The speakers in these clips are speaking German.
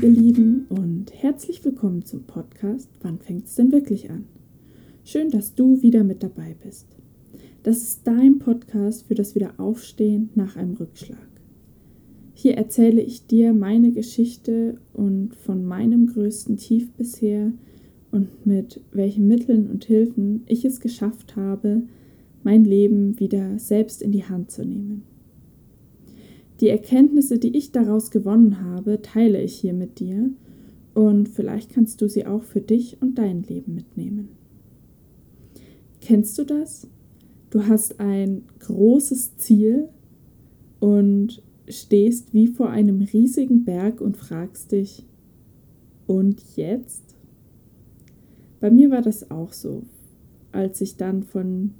Ihr Lieben und herzlich willkommen zum Podcast Wann fängt es denn wirklich an? Schön, dass du wieder mit dabei bist. Das ist dein Podcast für das Wiederaufstehen nach einem Rückschlag. Hier erzähle ich dir meine Geschichte und von meinem größten Tief bisher und mit welchen Mitteln und Hilfen ich es geschafft habe, mein Leben wieder selbst in die Hand zu nehmen. Die Erkenntnisse, die ich daraus gewonnen habe, teile ich hier mit dir und vielleicht kannst du sie auch für dich und dein Leben mitnehmen. Kennst du das? Du hast ein großes Ziel und stehst wie vor einem riesigen Berg und fragst dich, und jetzt? Bei mir war das auch so, als ich dann von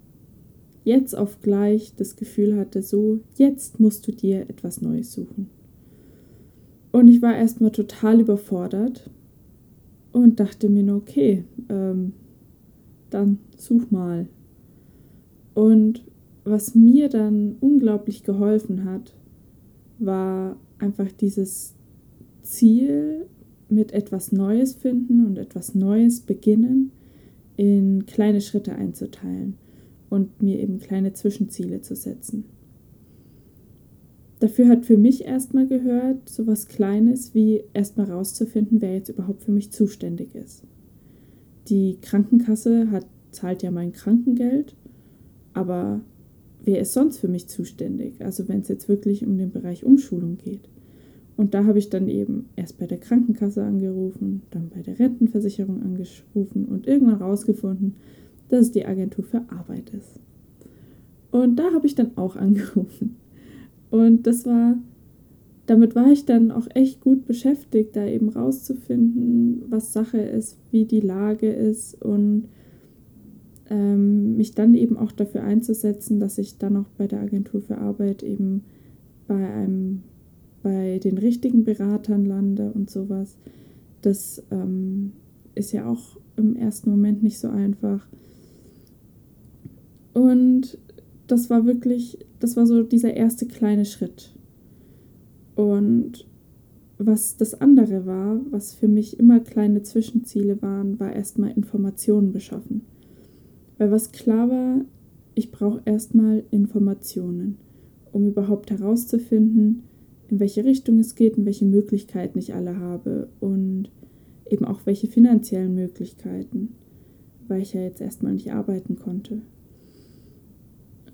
jetzt auf gleich das Gefühl hatte, so, jetzt musst du dir etwas Neues suchen. Und ich war erstmal total überfordert und dachte mir nur, okay, ähm, dann such mal. Und was mir dann unglaublich geholfen hat, war einfach dieses Ziel mit etwas Neues finden und etwas Neues beginnen in kleine Schritte einzuteilen und mir eben kleine Zwischenziele zu setzen. Dafür hat für mich erstmal gehört, so was Kleines wie erstmal rauszufinden, wer jetzt überhaupt für mich zuständig ist. Die Krankenkasse hat, zahlt ja mein Krankengeld, aber wer ist sonst für mich zuständig? Also wenn es jetzt wirklich um den Bereich Umschulung geht. Und da habe ich dann eben erst bei der Krankenkasse angerufen, dann bei der Rentenversicherung angerufen und irgendwann rausgefunden, dass es die Agentur für Arbeit ist. Und da habe ich dann auch angerufen. Und das war, damit war ich dann auch echt gut beschäftigt, da eben rauszufinden, was Sache ist, wie die Lage ist und ähm, mich dann eben auch dafür einzusetzen, dass ich dann auch bei der Agentur für Arbeit eben bei einem, bei den richtigen Beratern lande und sowas. Das ähm, ist ja auch im ersten Moment nicht so einfach. Und das war wirklich, das war so dieser erste kleine Schritt. Und was das andere war, was für mich immer kleine Zwischenziele waren, war erstmal Informationen beschaffen. Weil was klar war, ich brauche erstmal Informationen, um überhaupt herauszufinden, in welche Richtung es geht und welche Möglichkeiten ich alle habe und eben auch welche finanziellen Möglichkeiten, weil ich ja jetzt erstmal nicht arbeiten konnte.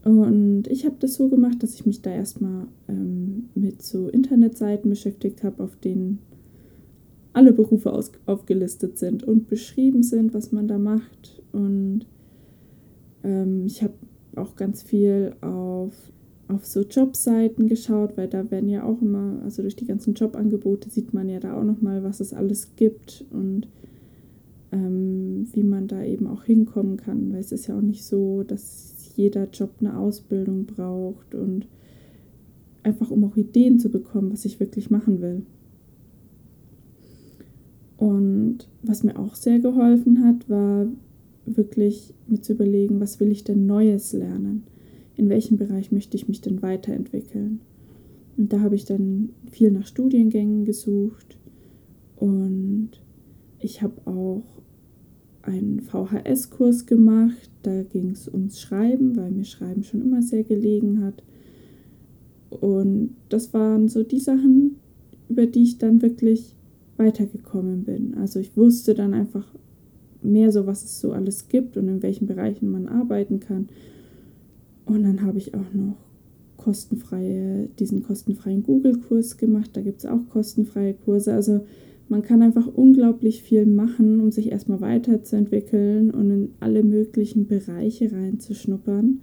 Und ich habe das so gemacht, dass ich mich da erstmal ähm, mit so Internetseiten beschäftigt habe, auf denen alle Berufe aus, aufgelistet sind und beschrieben sind, was man da macht. Und ähm, ich habe auch ganz viel auf, auf so Jobseiten geschaut, weil da werden ja auch immer, also durch die ganzen Jobangebote sieht man ja da auch nochmal, was es alles gibt und ähm, wie man da eben auch hinkommen kann, weil es ist ja auch nicht so, dass jeder Job eine Ausbildung braucht und einfach um auch Ideen zu bekommen, was ich wirklich machen will. Und was mir auch sehr geholfen hat, war wirklich mir zu überlegen, was will ich denn Neues lernen? In welchem Bereich möchte ich mich denn weiterentwickeln? Und da habe ich dann viel nach Studiengängen gesucht und ich habe auch einen VHS-Kurs gemacht. Da ging es ums Schreiben, weil mir Schreiben schon immer sehr gelegen hat. Und das waren so die Sachen, über die ich dann wirklich weitergekommen bin. Also ich wusste dann einfach mehr so, was es so alles gibt und in welchen Bereichen man arbeiten kann. Und dann habe ich auch noch kostenfreie, diesen kostenfreien Google-Kurs gemacht. Da gibt es auch kostenfreie Kurse. Also man kann einfach unglaublich viel machen, um sich erstmal weiterzuentwickeln und in alle möglichen Bereiche reinzuschnuppern.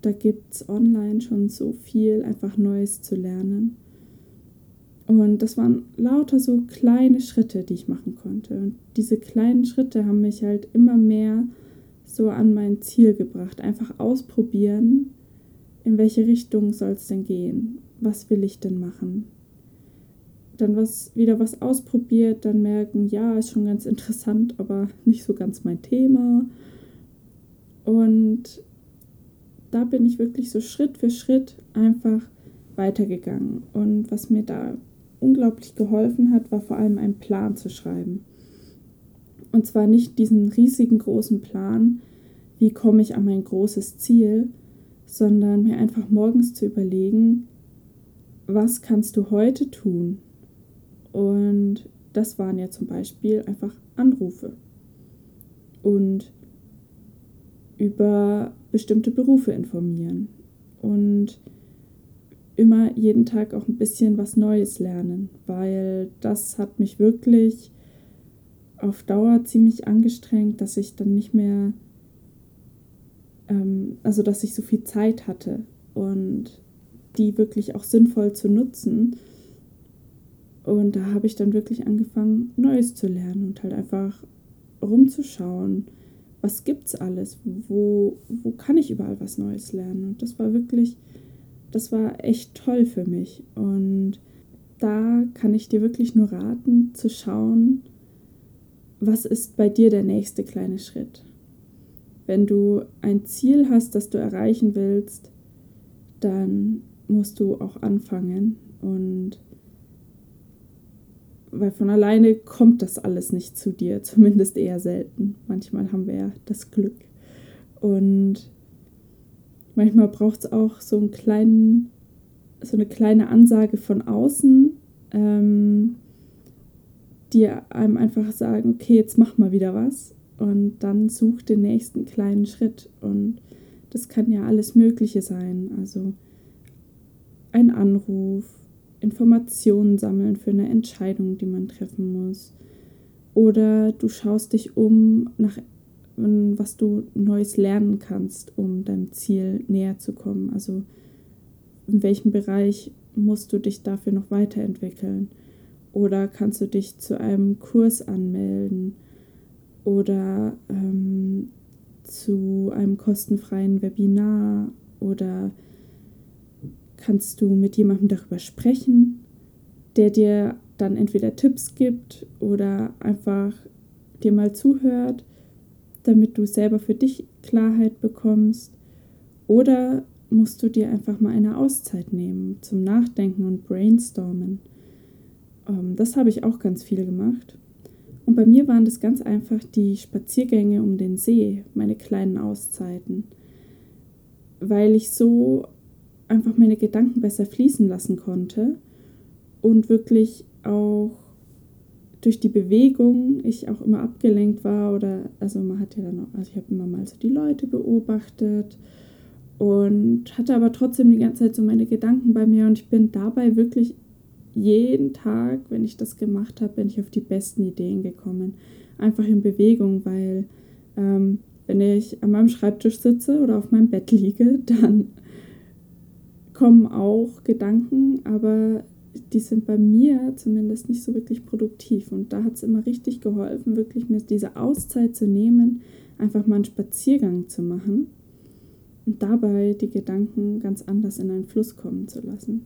Da gibt es online schon so viel einfach Neues zu lernen. Und das waren lauter so kleine Schritte, die ich machen konnte. Und diese kleinen Schritte haben mich halt immer mehr so an mein Ziel gebracht. Einfach ausprobieren, in welche Richtung soll es denn gehen? Was will ich denn machen? Dann was, wieder was ausprobiert, dann merken, ja, ist schon ganz interessant, aber nicht so ganz mein Thema. Und da bin ich wirklich so Schritt für Schritt einfach weitergegangen. Und was mir da unglaublich geholfen hat, war vor allem einen Plan zu schreiben. Und zwar nicht diesen riesigen großen Plan, wie komme ich an mein großes Ziel, sondern mir einfach morgens zu überlegen, was kannst du heute tun? Und das waren ja zum Beispiel einfach Anrufe. Und über bestimmte Berufe informieren. Und immer jeden Tag auch ein bisschen was Neues lernen, weil das hat mich wirklich auf Dauer ziemlich angestrengt, dass ich dann nicht mehr, ähm, also dass ich so viel Zeit hatte. Und die wirklich auch sinnvoll zu nutzen. Und da habe ich dann wirklich angefangen, Neues zu lernen und halt einfach rumzuschauen, was gibt's alles, wo, wo kann ich überall was Neues lernen. Und das war wirklich, das war echt toll für mich. Und da kann ich dir wirklich nur raten, zu schauen, was ist bei dir der nächste kleine Schritt. Wenn du ein Ziel hast, das du erreichen willst, dann musst du auch anfangen und weil von alleine kommt das alles nicht zu dir, zumindest eher selten. Manchmal haben wir ja das Glück. Und manchmal braucht es auch so einen kleinen, so eine kleine Ansage von außen, ähm, die einem einfach sagen, okay, jetzt mach mal wieder was und dann such den nächsten kleinen Schritt. Und das kann ja alles Mögliche sein. Also ein Anruf, Informationen sammeln für eine Entscheidung, die man treffen muss. Oder du schaust dich um nach was du Neues lernen kannst, um deinem Ziel näher zu kommen. Also in welchem Bereich musst du dich dafür noch weiterentwickeln? Oder kannst du dich zu einem Kurs anmelden oder ähm, zu einem kostenfreien Webinar oder kannst du mit jemandem darüber sprechen, der dir dann entweder Tipps gibt oder einfach dir mal zuhört, damit du selber für dich Klarheit bekommst. Oder musst du dir einfach mal eine Auszeit nehmen zum Nachdenken und Brainstormen. Ähm, das habe ich auch ganz viel gemacht. Und bei mir waren das ganz einfach die Spaziergänge um den See, meine kleinen Auszeiten, weil ich so einfach meine Gedanken besser fließen lassen konnte und wirklich auch durch die Bewegung ich auch immer abgelenkt war oder also man hat ja dann auch, also ich habe immer mal so die Leute beobachtet und hatte aber trotzdem die ganze Zeit so meine Gedanken bei mir und ich bin dabei wirklich jeden Tag, wenn ich das gemacht habe, bin ich auf die besten Ideen gekommen. Einfach in Bewegung, weil ähm, wenn ich an meinem Schreibtisch sitze oder auf meinem Bett liege, dann kommen auch Gedanken, aber die sind bei mir zumindest nicht so wirklich produktiv. Und da hat es immer richtig geholfen, wirklich mir diese Auszeit zu nehmen, einfach mal einen Spaziergang zu machen und dabei die Gedanken ganz anders in einen Fluss kommen zu lassen.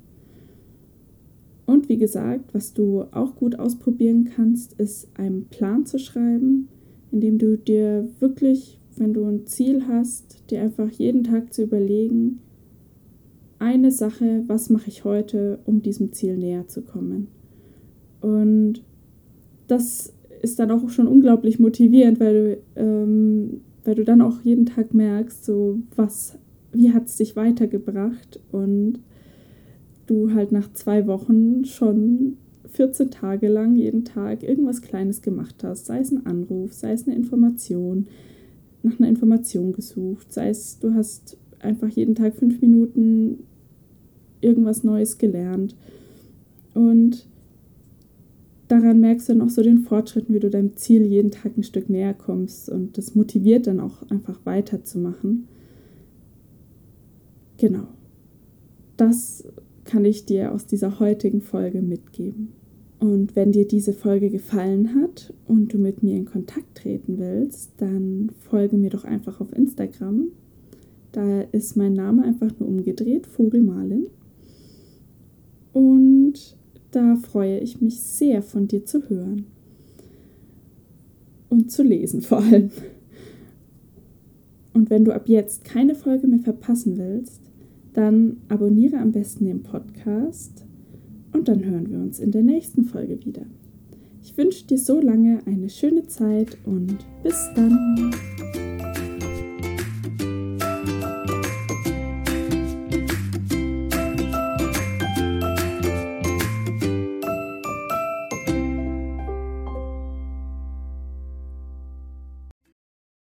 Und wie gesagt, was du auch gut ausprobieren kannst, ist einen Plan zu schreiben, indem du dir wirklich, wenn du ein Ziel hast, dir einfach jeden Tag zu überlegen, eine Sache, was mache ich heute, um diesem Ziel näher zu kommen. Und das ist dann auch schon unglaublich motivierend, weil du, ähm, weil du dann auch jeden Tag merkst, so was, wie hat es dich weitergebracht und du halt nach zwei Wochen schon 14 Tage lang jeden Tag irgendwas Kleines gemacht hast, sei es ein Anruf, sei es eine Information, nach einer Information gesucht, sei es du hast einfach jeden Tag fünf Minuten irgendwas Neues gelernt. Und daran merkst du dann auch so den Fortschritt, wie du deinem Ziel jeden Tag ein Stück näher kommst. Und das motiviert dann auch einfach weiterzumachen. Genau. Das kann ich dir aus dieser heutigen Folge mitgeben. Und wenn dir diese Folge gefallen hat und du mit mir in Kontakt treten willst, dann folge mir doch einfach auf Instagram. Da ist mein Name einfach nur umgedreht, Vogelmalin. Und da freue ich mich sehr von dir zu hören. Und zu lesen vor allem. Und wenn du ab jetzt keine Folge mehr verpassen willst, dann abonniere am besten den Podcast und dann hören wir uns in der nächsten Folge wieder. Ich wünsche dir so lange eine schöne Zeit und bis dann.